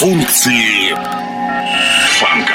Функции фанка.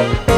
Bye.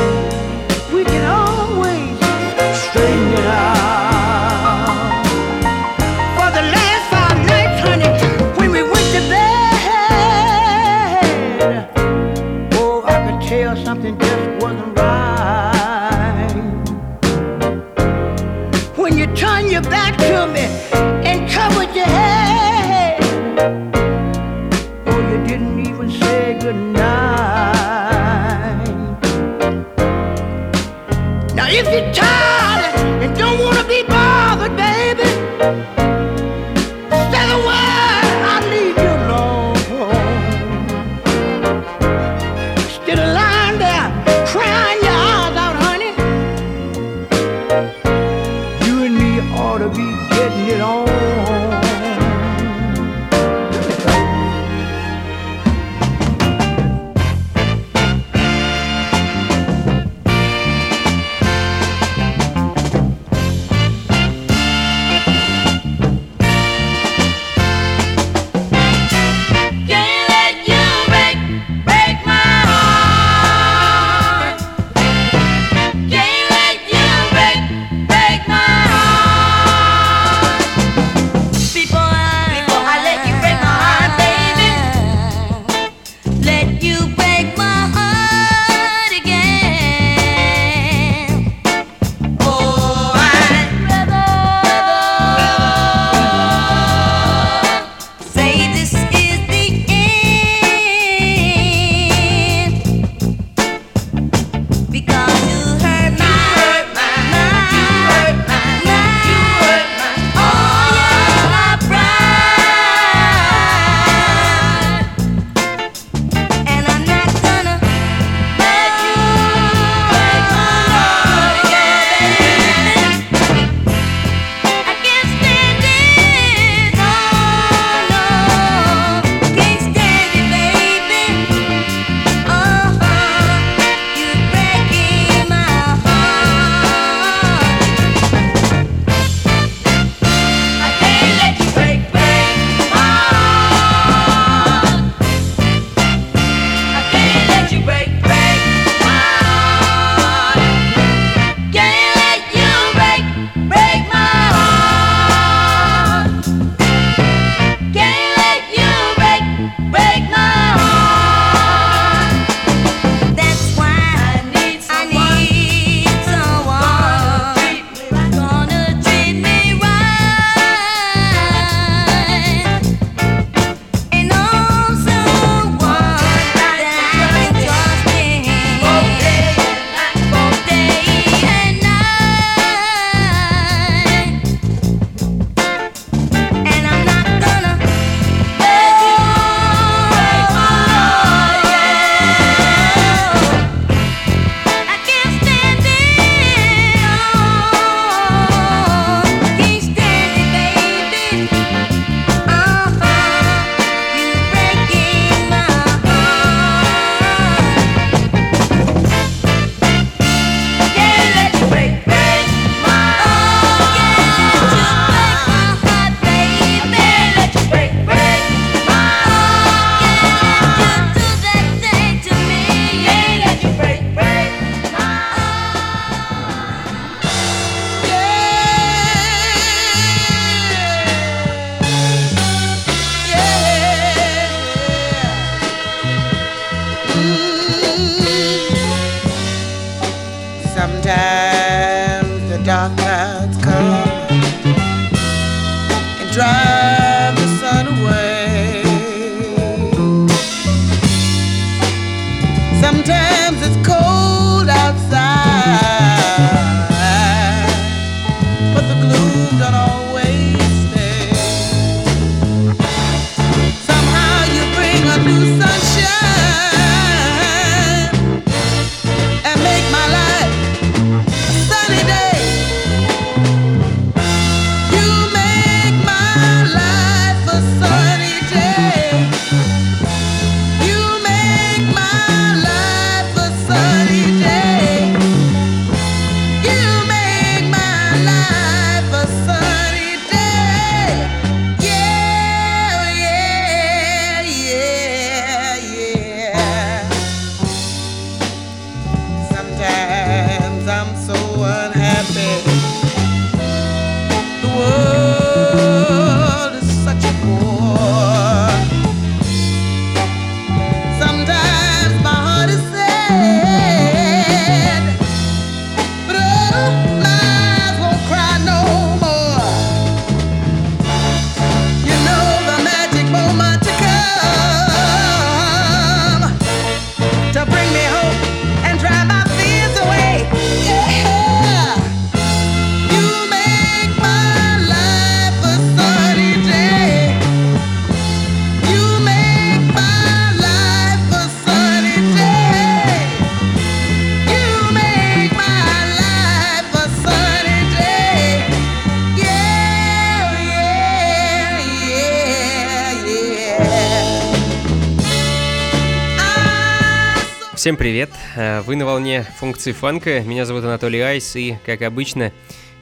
Всем привет! Э, Вы на волне функции фанка. Меня зовут Анатолий Айс, и, как обычно,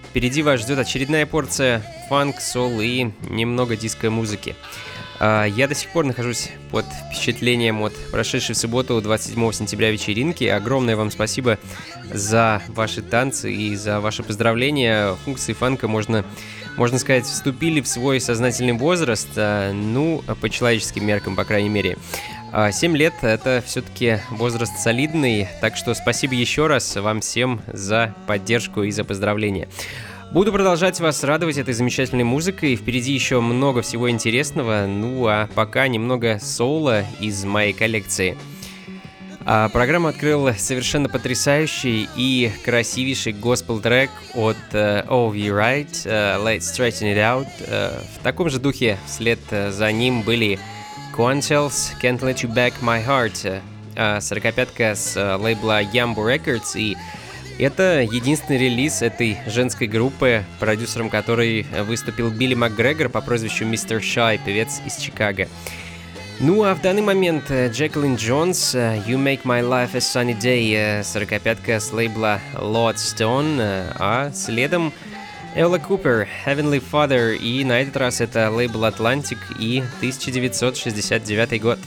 впереди вас ждет очередная порция фанк, сол и немного диско-музыки. А, Я до сих пор нахожусь под впечатлением от прошедшей в субботу 27 сентября вечеринки. Огромное вам спасибо за ваши танцы и за ваши поздравления. Функции фанка можно можно сказать, вступили в свой сознательный возраст, а, ну, по человеческим меркам, по крайней мере. 7 лет — это все-таки возраст солидный, так что спасибо еще раз вам всем за поддержку и за поздравления. Буду продолжать вас радовать этой замечательной музыкой, впереди еще много всего интересного, ну а пока немного соло из моей коллекции. А программу открыл совершенно потрясающий и красивейший госпел-трек от э, Oh You Right, э, Let's Straighten It Out. Э, в таком же духе вслед за ним были Quantels, Can't Let You Back My Heart, э, 45-ка с э, лейбла Yambo Records, и это единственный релиз этой женской группы, продюсером которой выступил Билли МакГрегор по прозвищу Мистер Шай, певец из Чикаго. Ну а в данный момент э, Джеклин Джонс, You Make My Life a Sunny Day, э, 45-ка с лейбла Lodestone, э, а следом Элла Купер, Heavenly Father, и на этот раз это лейбл Atlantic и 1969 год.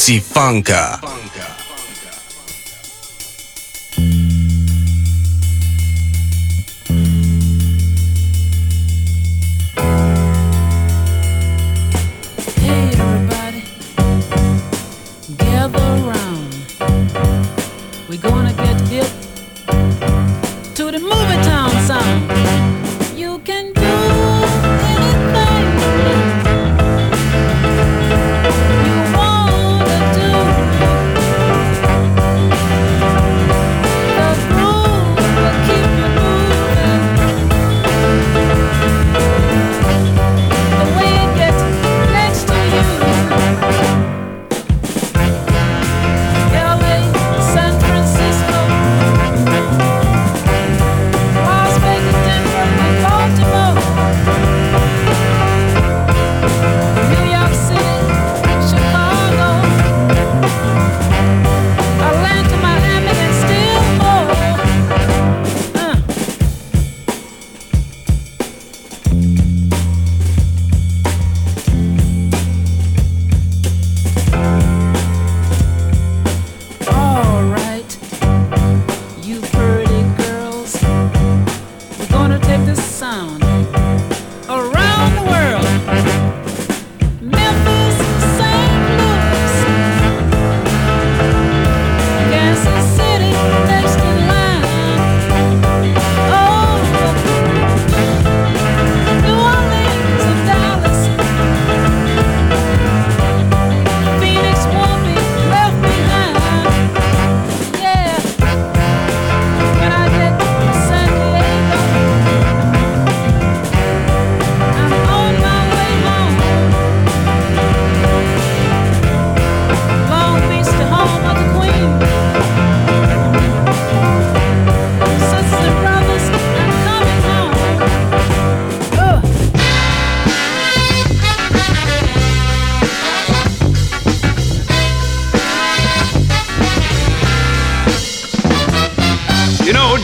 Funky Funka. Hey everybody, gather. We're gonna get hip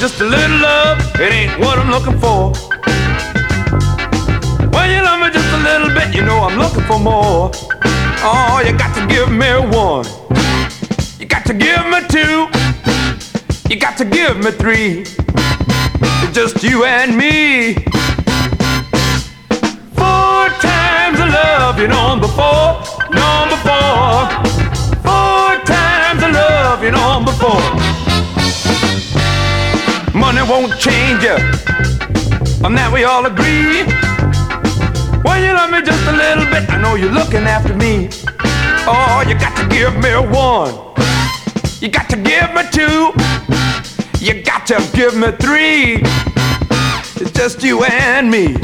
just a little love, it ain't what I'm looking for. When you love me just a little bit, you know I'm looking for more. Oh, you got to give me one. You got to give me two. You got to give me three. It's just you and me. Four times the love, you know, before, number four. Four times the love, you know, before. Won't change you. On that we all agree. When you love me just a little bit, I know you're looking after me. Oh, you got to give me one. You got to give me two. You got to give me three. It's just you and me.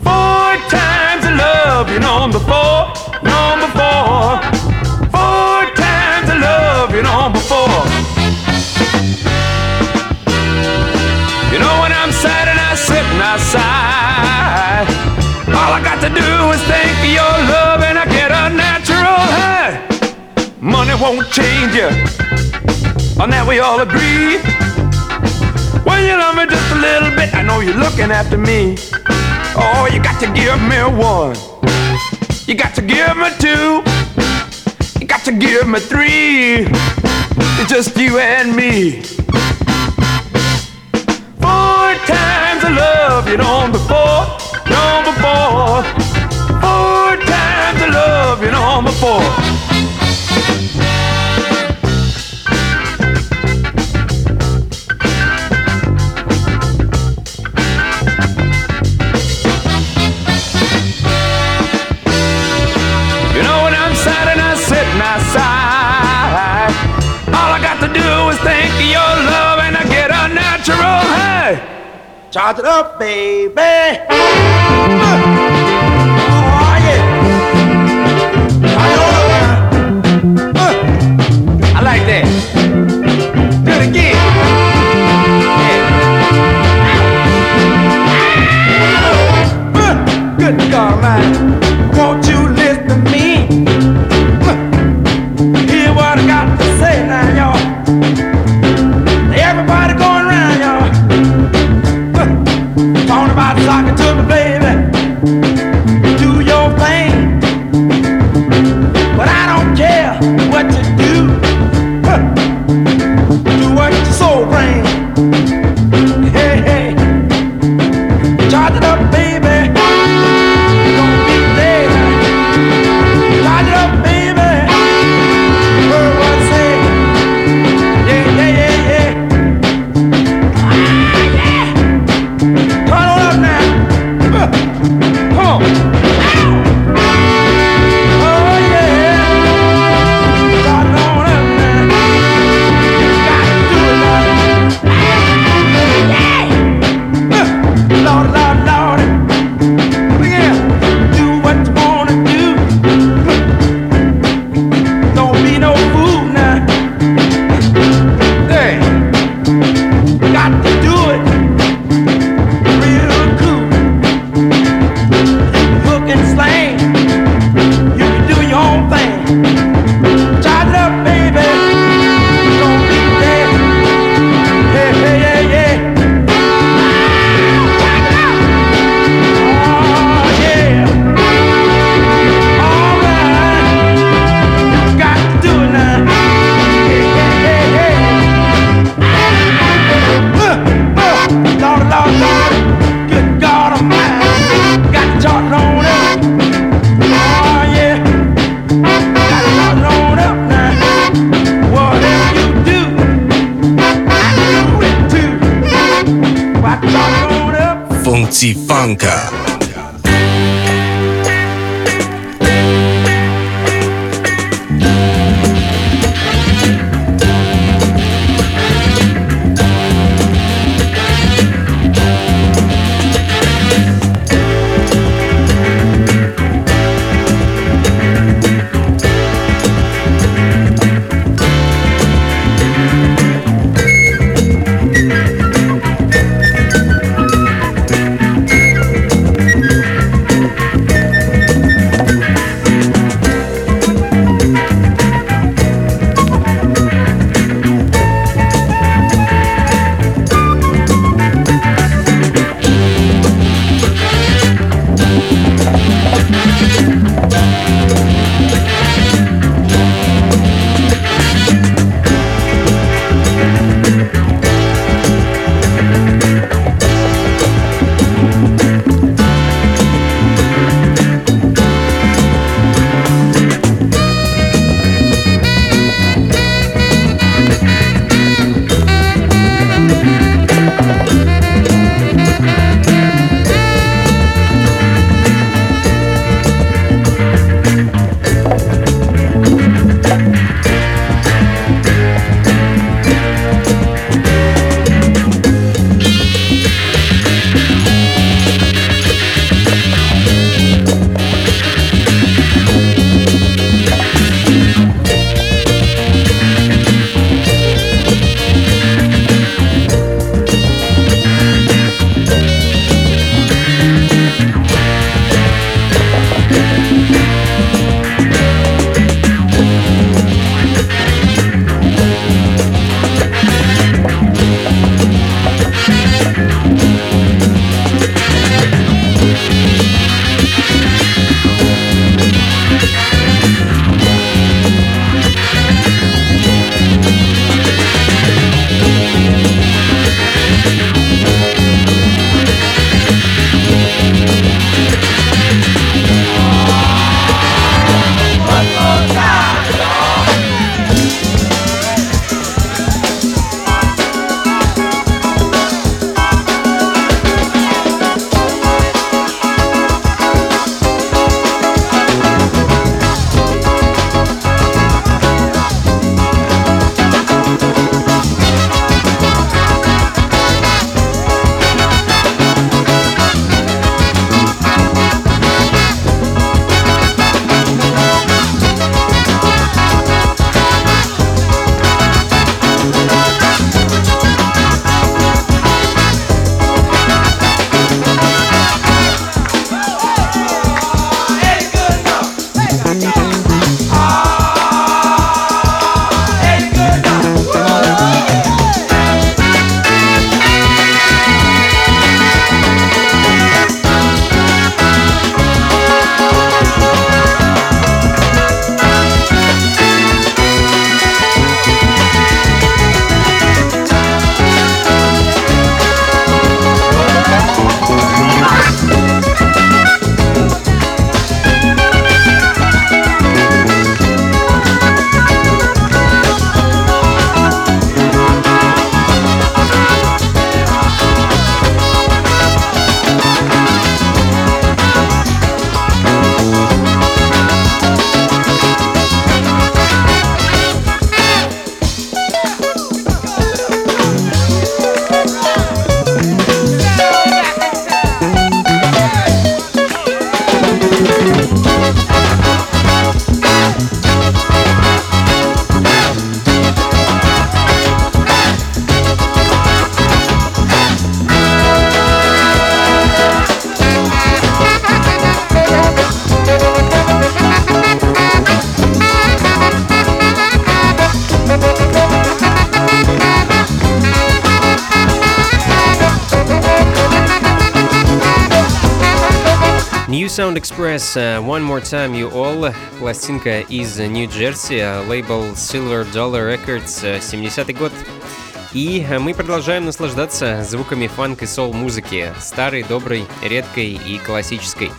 Four times the love, you know, before, number four. Four sigh All I got to do is think of your love and I get a natural high. Money won't change you On that we all agree. When you love me just a little bit I know you're looking after me. Oh, you got to give me one. You got to give me two. You got to give me three. It's just you and me. Four times the love you know before, know before. Four times the love you know before. Charge it up, baby. Oh, yeah. I, like that. good God, man. Express, uh, One More Time You All, пластинка из Нью-Джерси, лейбл Silver Dollar Records, uh, 70-й год. И uh, мы продолжаем наслаждаться звуками фанк и сол-музыки, старой, доброй, редкой и классической.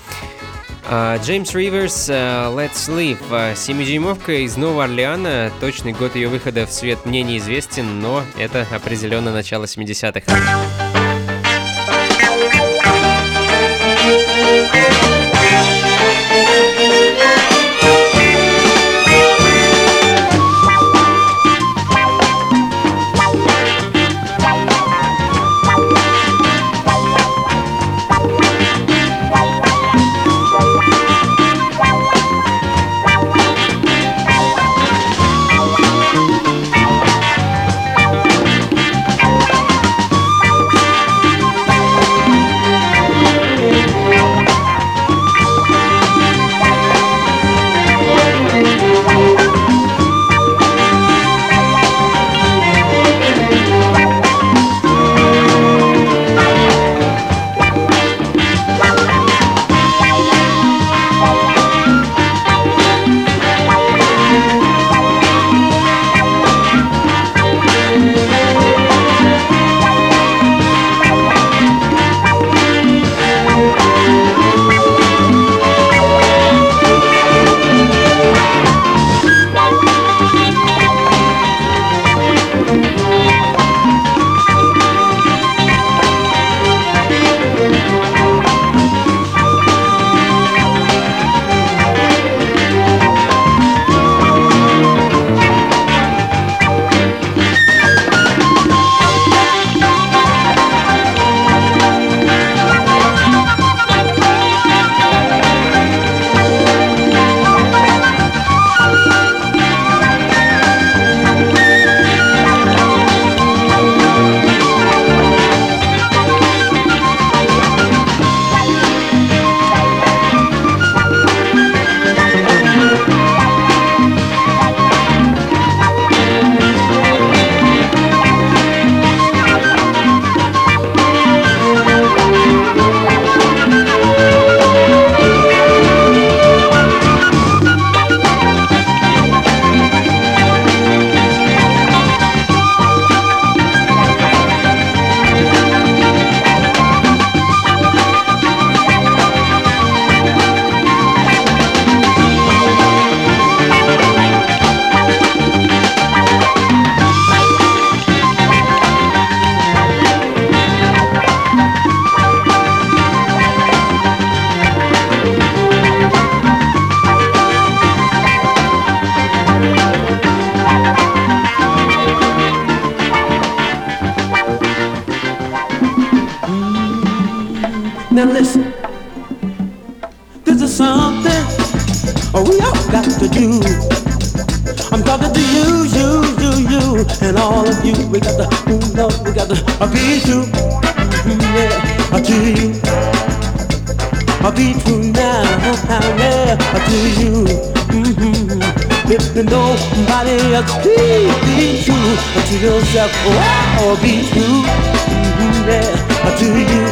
Джеймс Риверс Let's Live, семидюймовка из Нового Орлеана, точный год ее выхода в свет мне неизвестен, но это определенно начало 70-х. Yourself, oh, be true, mm-hmm, yeah, to you,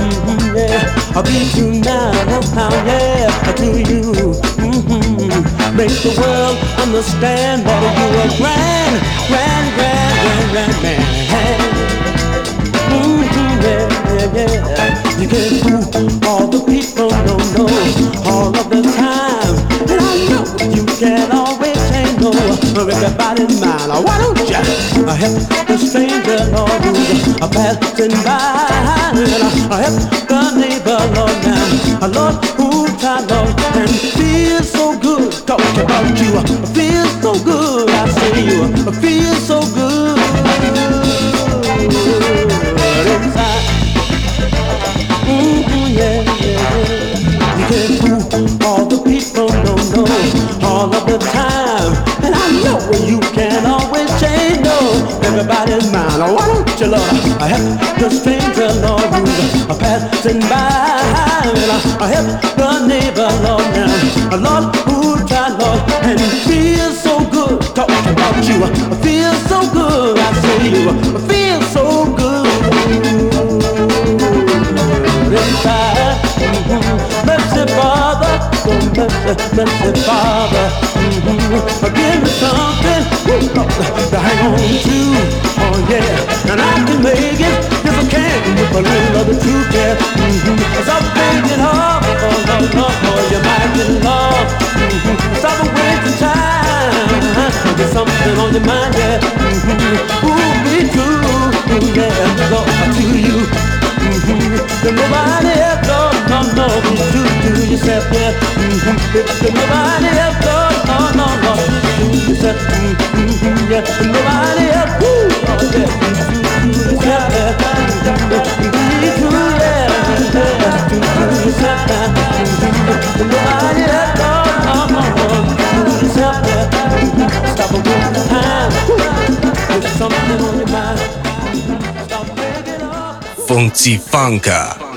mm-hmm, yeah, I'll be true now, now, yeah, to you, mm-hmm. Make the world understand that you are grand, grand, grand, grand, grand man. Mm-hmm, yeah, yeah, yeah. You can fool all the people, don't know no everybody's mind. Why don't you help the stranger, Lord, who's passing by? I help the neighbor, Lord, now, Lord, who's I, Lord, and feel so good talking about you. Feel so good, I say you. Feel so Oh, why don't you, Lord, I help the stranger, Lord, who's passing by. And I help the neighbor, Lord, now, Lord, who tried, Lord, and feels so good talking about you. I feel so good, I say you, I feel so good inside. Mm-hmm. Mercy, Father, oh mercy, mercy, Father. Mm-hmm. Give me something to hang on to, oh yeah. And I can make it, yes I can, with a little of the truth, yeah. Mm-hmm. Stop thinking hard, oh you might be lost. Mm-hmm. Stop wasting time, get something on your mind, yeah. Mm-hmm. Ooh, be true, ooh, yeah, Lord, to you. Mm-hmm. nobody else does, no, no, be true yourself, yeah. Mm-hmm. nobody else on, you said, mm, mm, mm, yeah, nobody else, woo, yeah. Funky Funka.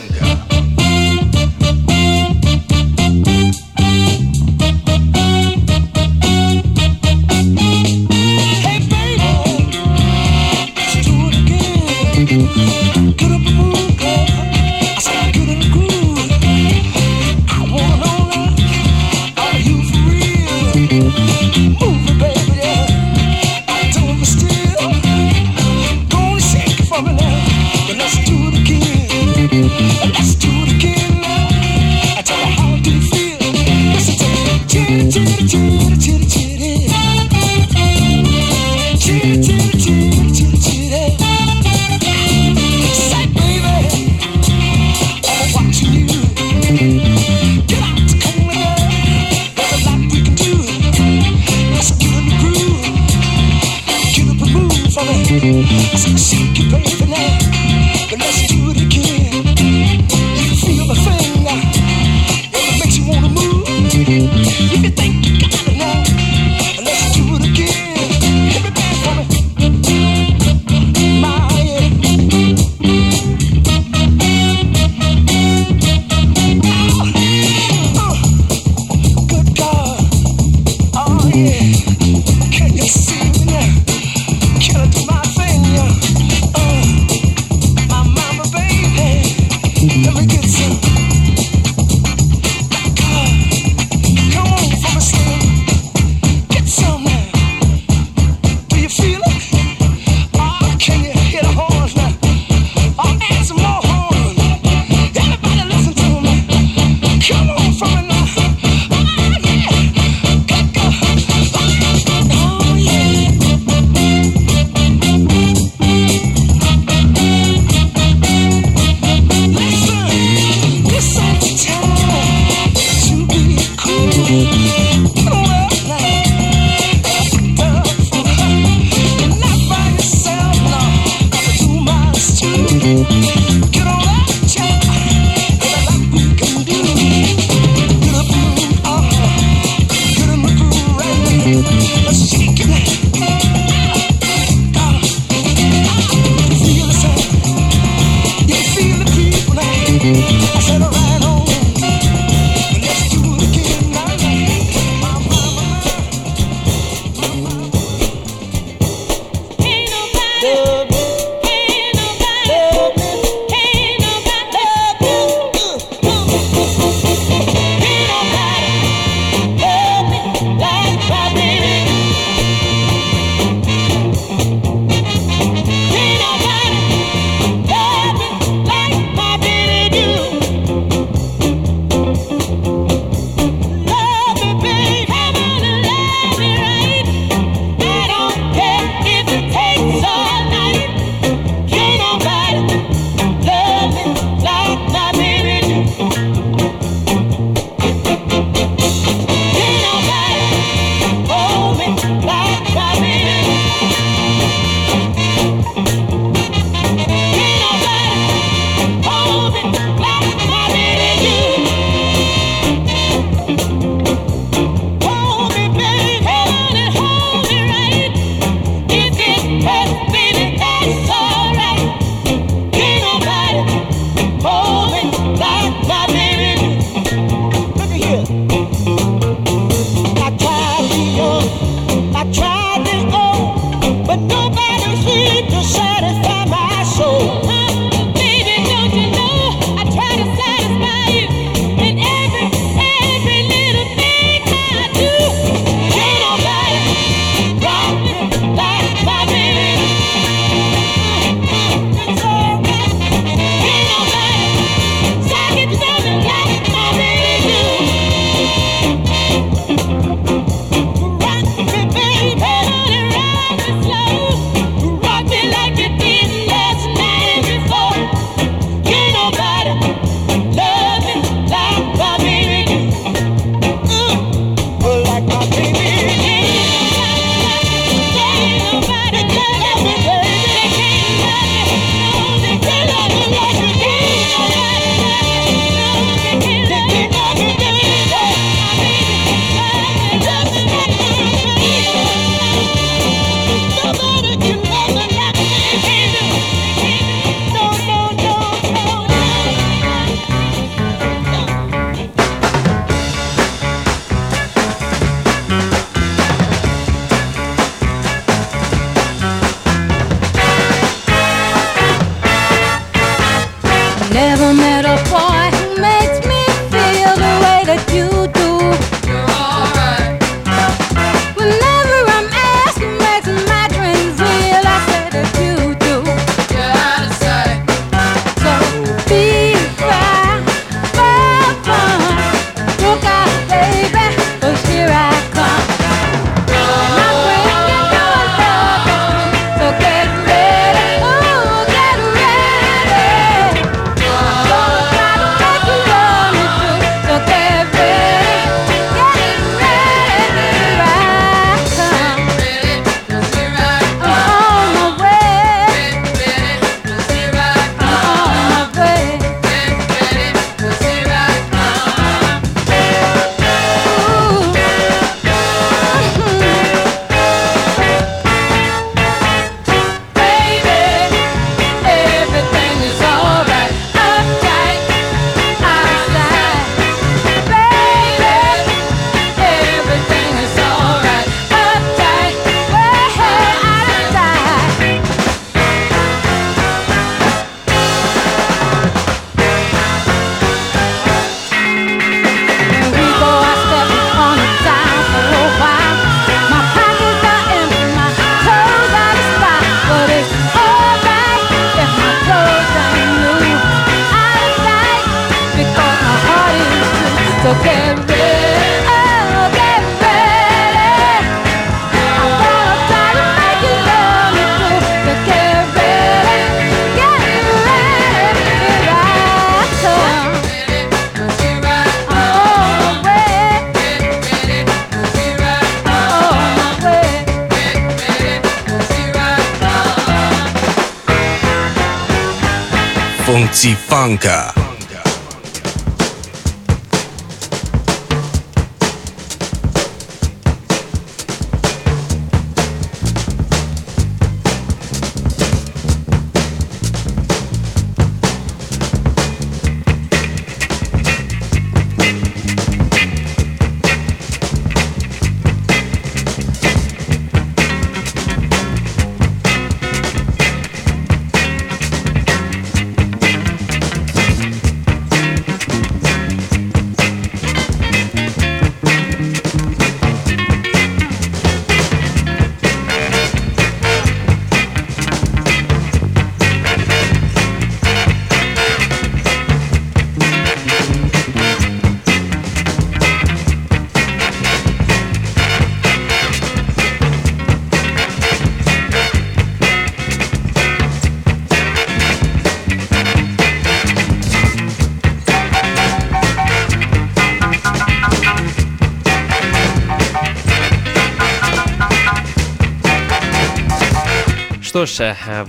Что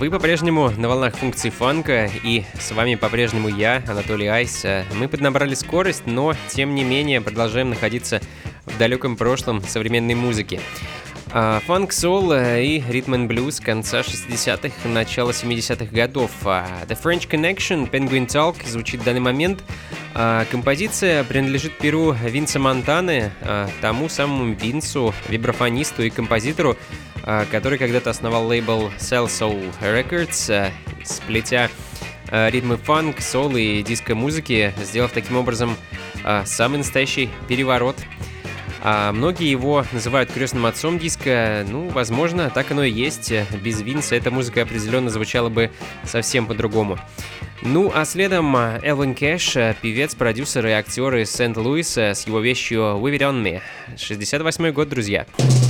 Вы по-прежнему на волнах функции фанка, и с вами по-прежнему я, Анатолий Айс. Э, мы поднабрали скорость, но тем не менее продолжаем находиться в далеком прошлом современной музыки. А, фанк, сол э, и ритм and блюз конца 60-х, начала 70-х годов. А, The French Connection, Penguin Talk звучит в данный момент. А, композиция принадлежит перу Винса Монтаны, тому самому Винсу, вибрафонисту и композитору, который когда-то основал лейбл Cell Soul Records, а, сплетя а, ритмы фанк, сол и диско-музыки, сделав таким образом самый настоящий переворот. А многие его называют крестным отцом диска. Ну, возможно, так оно и есть. Без Винса эта музыка определенно звучала бы совсем по-другому. Ну, а следом Элвин Кэш, певец, продюсер и актер из Сент-Луиса с его вещью «We It On Me». 68 год, друзья. Друзья.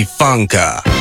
Funka.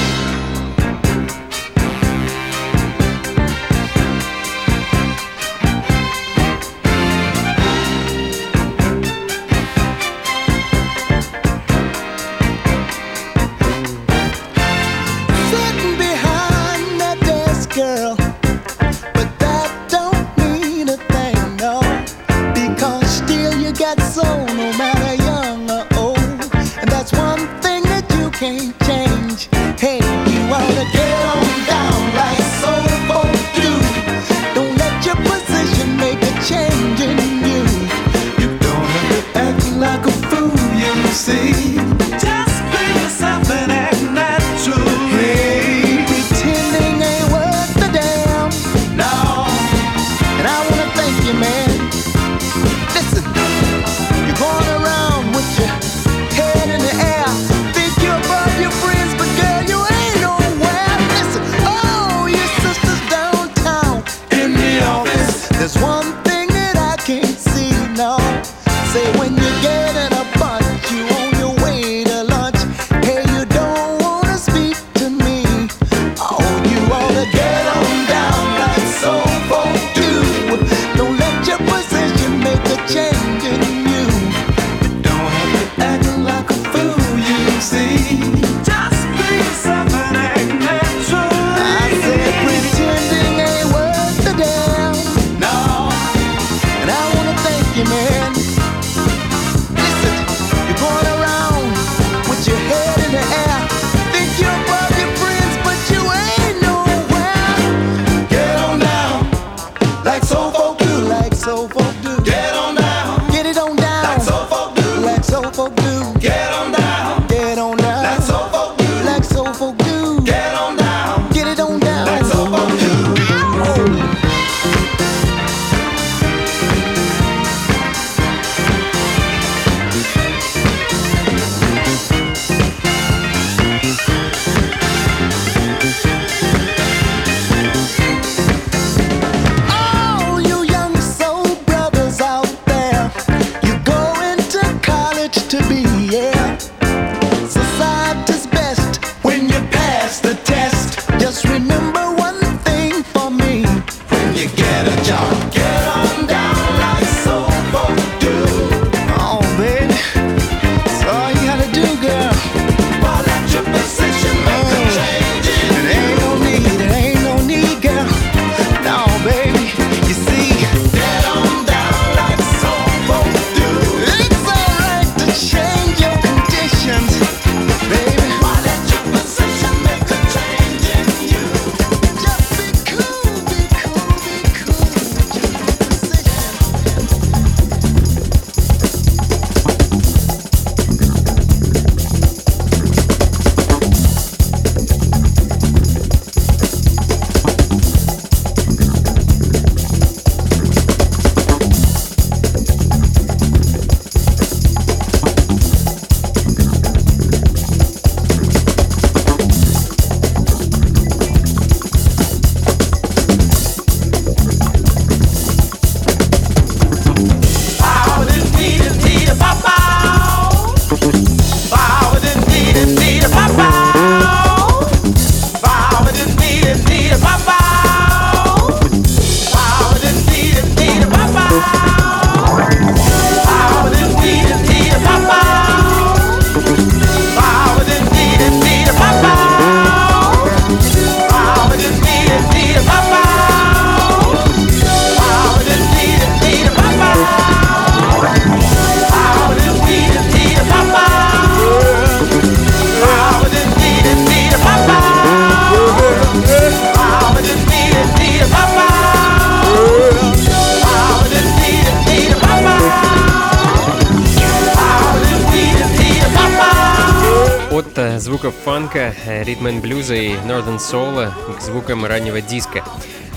Звуков фанка, ритм and блюза и Northern Soul к звукам раннего диска.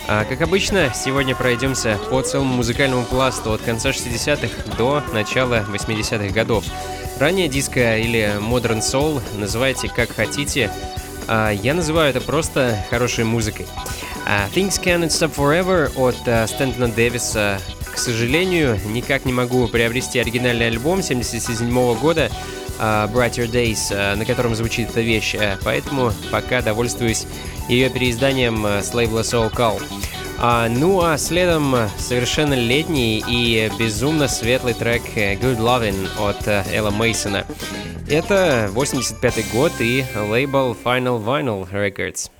А, как обычно, сегодня пройдемся по целому музыкальному пласту от конца 60-х до начала 80-х годов. Ранее диско или Modern Soul, называйте как хотите, а, я называю это просто хорошей музыкой. А, Things Can't Stop Forever от а, Стэнтона Дэвиса к сожалению, никак не могу приобрести оригинальный альбом 77 года Brighter Days, на котором звучит эта вещь, поэтому пока довольствуюсь ее переизданием с лейбла Soul Call. А, ну а следом совершенно летний и безумно светлый трек Good Lovin' от Элла Мейсона. Это 85 год и лейбл Final Vinyl Records.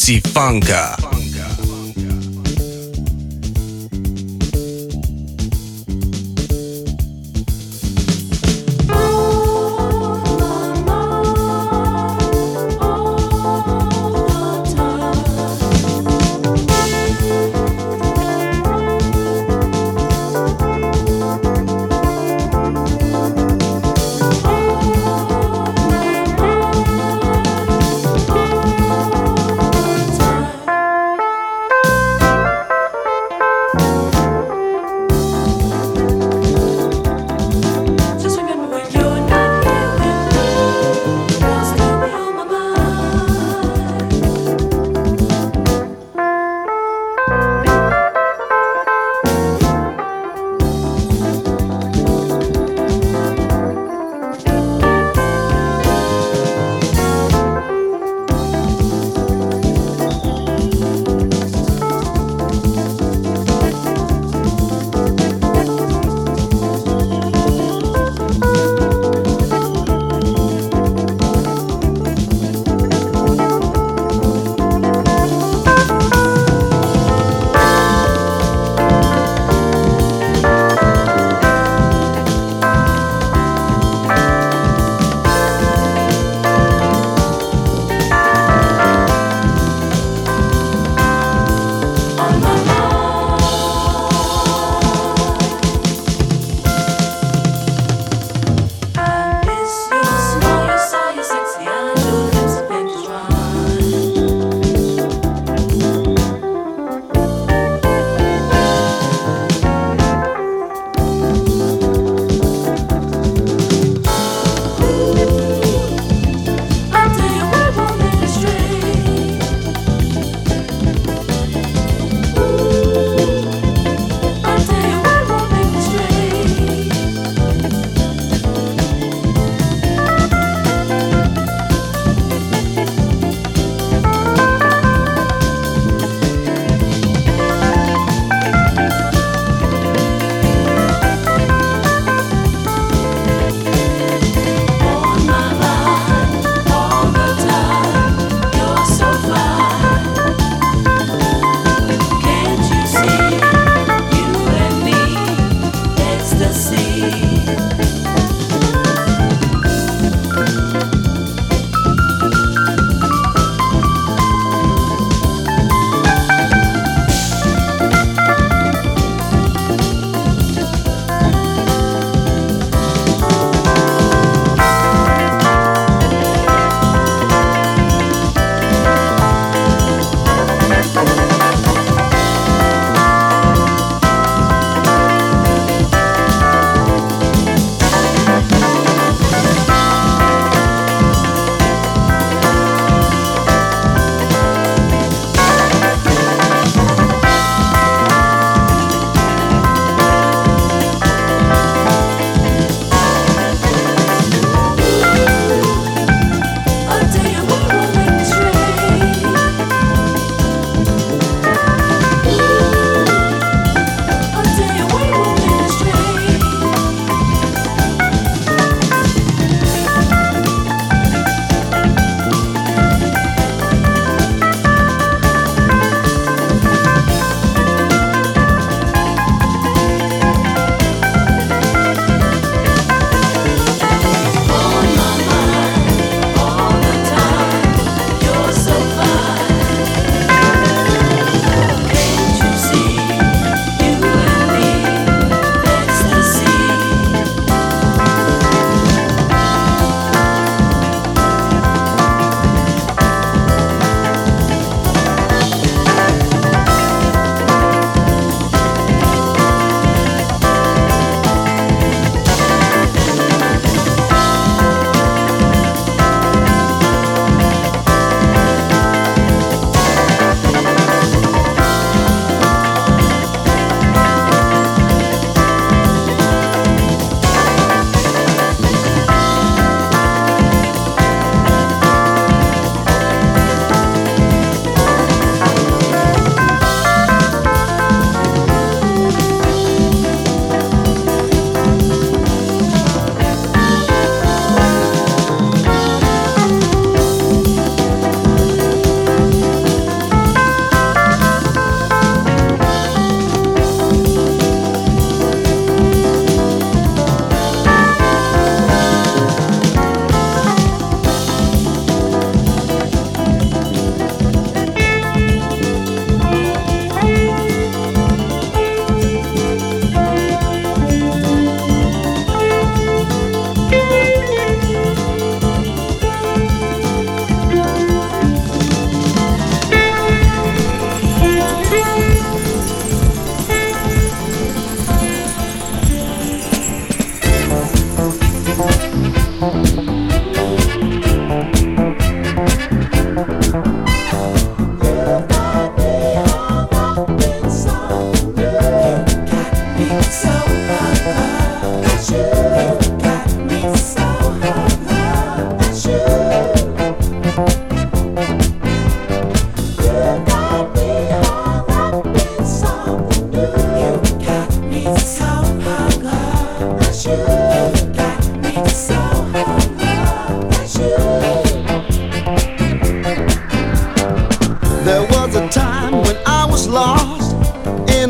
チファンカ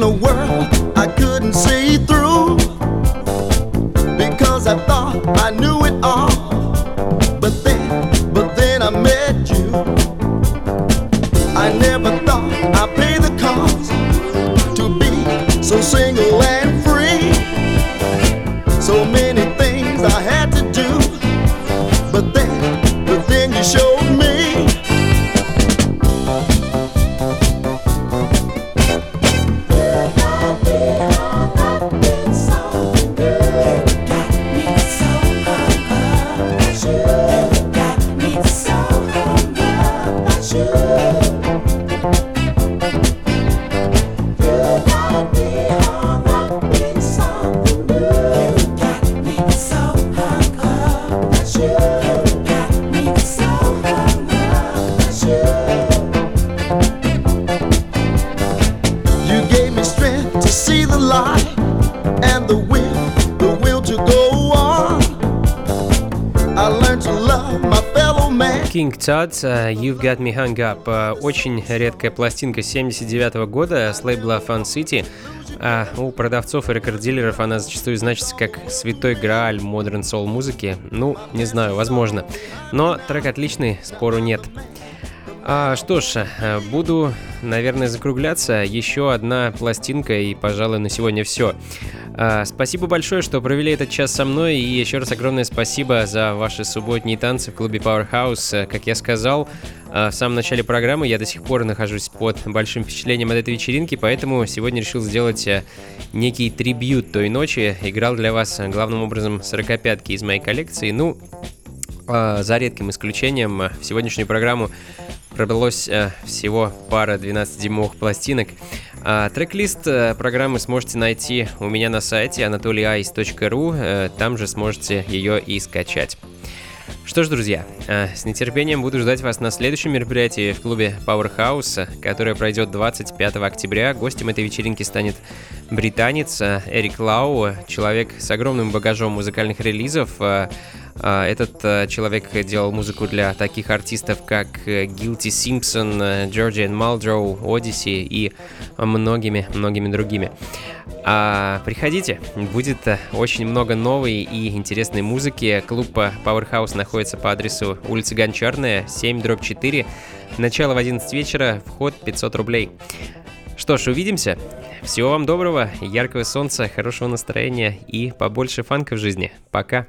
in a world I couldn't see through because I thought I knew it all. Uh, You've Got Me Hung Up. Uh, очень редкая пластинка 79 -го года с лейбла Fun City. А у продавцов и рекорддилеров она зачастую значится как святой грааль модерн соул музыки. Ну, не знаю, возможно. Но трек отличный, спору нет. А, что ж, э, буду, наверное, закругляться. Еще одна пластинка и, пожалуй, на сегодня все. А, спасибо большое, что провели этот час со мной, и еще раз огромное спасибо за ваши субботние танцы в клубе Powerhouse. Как я сказал, а, в самом начале программы я до сих пор нахожусь под большим впечатлением от этой вечеринки, поэтому сегодня решил сделать э, некий трибют той ночи. Играл для вас главным образом 45-ки из моей коллекции. Ну, за редким исключением, в сегодняшнюю программу пробралось э, всего пара 12-дюймовых пластинок. А, трек-лист э, программы сможете найти у меня на сайте anatolyice.ru, э, там же сможете ее и скачать. Что ж, друзья, э, с нетерпением буду ждать вас на следующем мероприятии в клубе Powerhouse, которое пройдет 25 октября. Гостем этой вечеринки станет британец Эрик Лау, человек с огромным багажом музыкальных релизов, этот э, человек делал музыку для таких артистов, как Guilty Simpson, Georgian Muldrow, Odyssey и многими-многими другими. А, приходите, будет э, очень много новой и интересной музыки. Клуб Powerhouse находится по адресу улица Гончарная, 7 дробь 4. Начало в 11 вечера, вход 500 рублей. Что ж, увидимся. Всего вам доброго, яркого солнца, хорошего настроения и побольше фанка в жизни. Пока.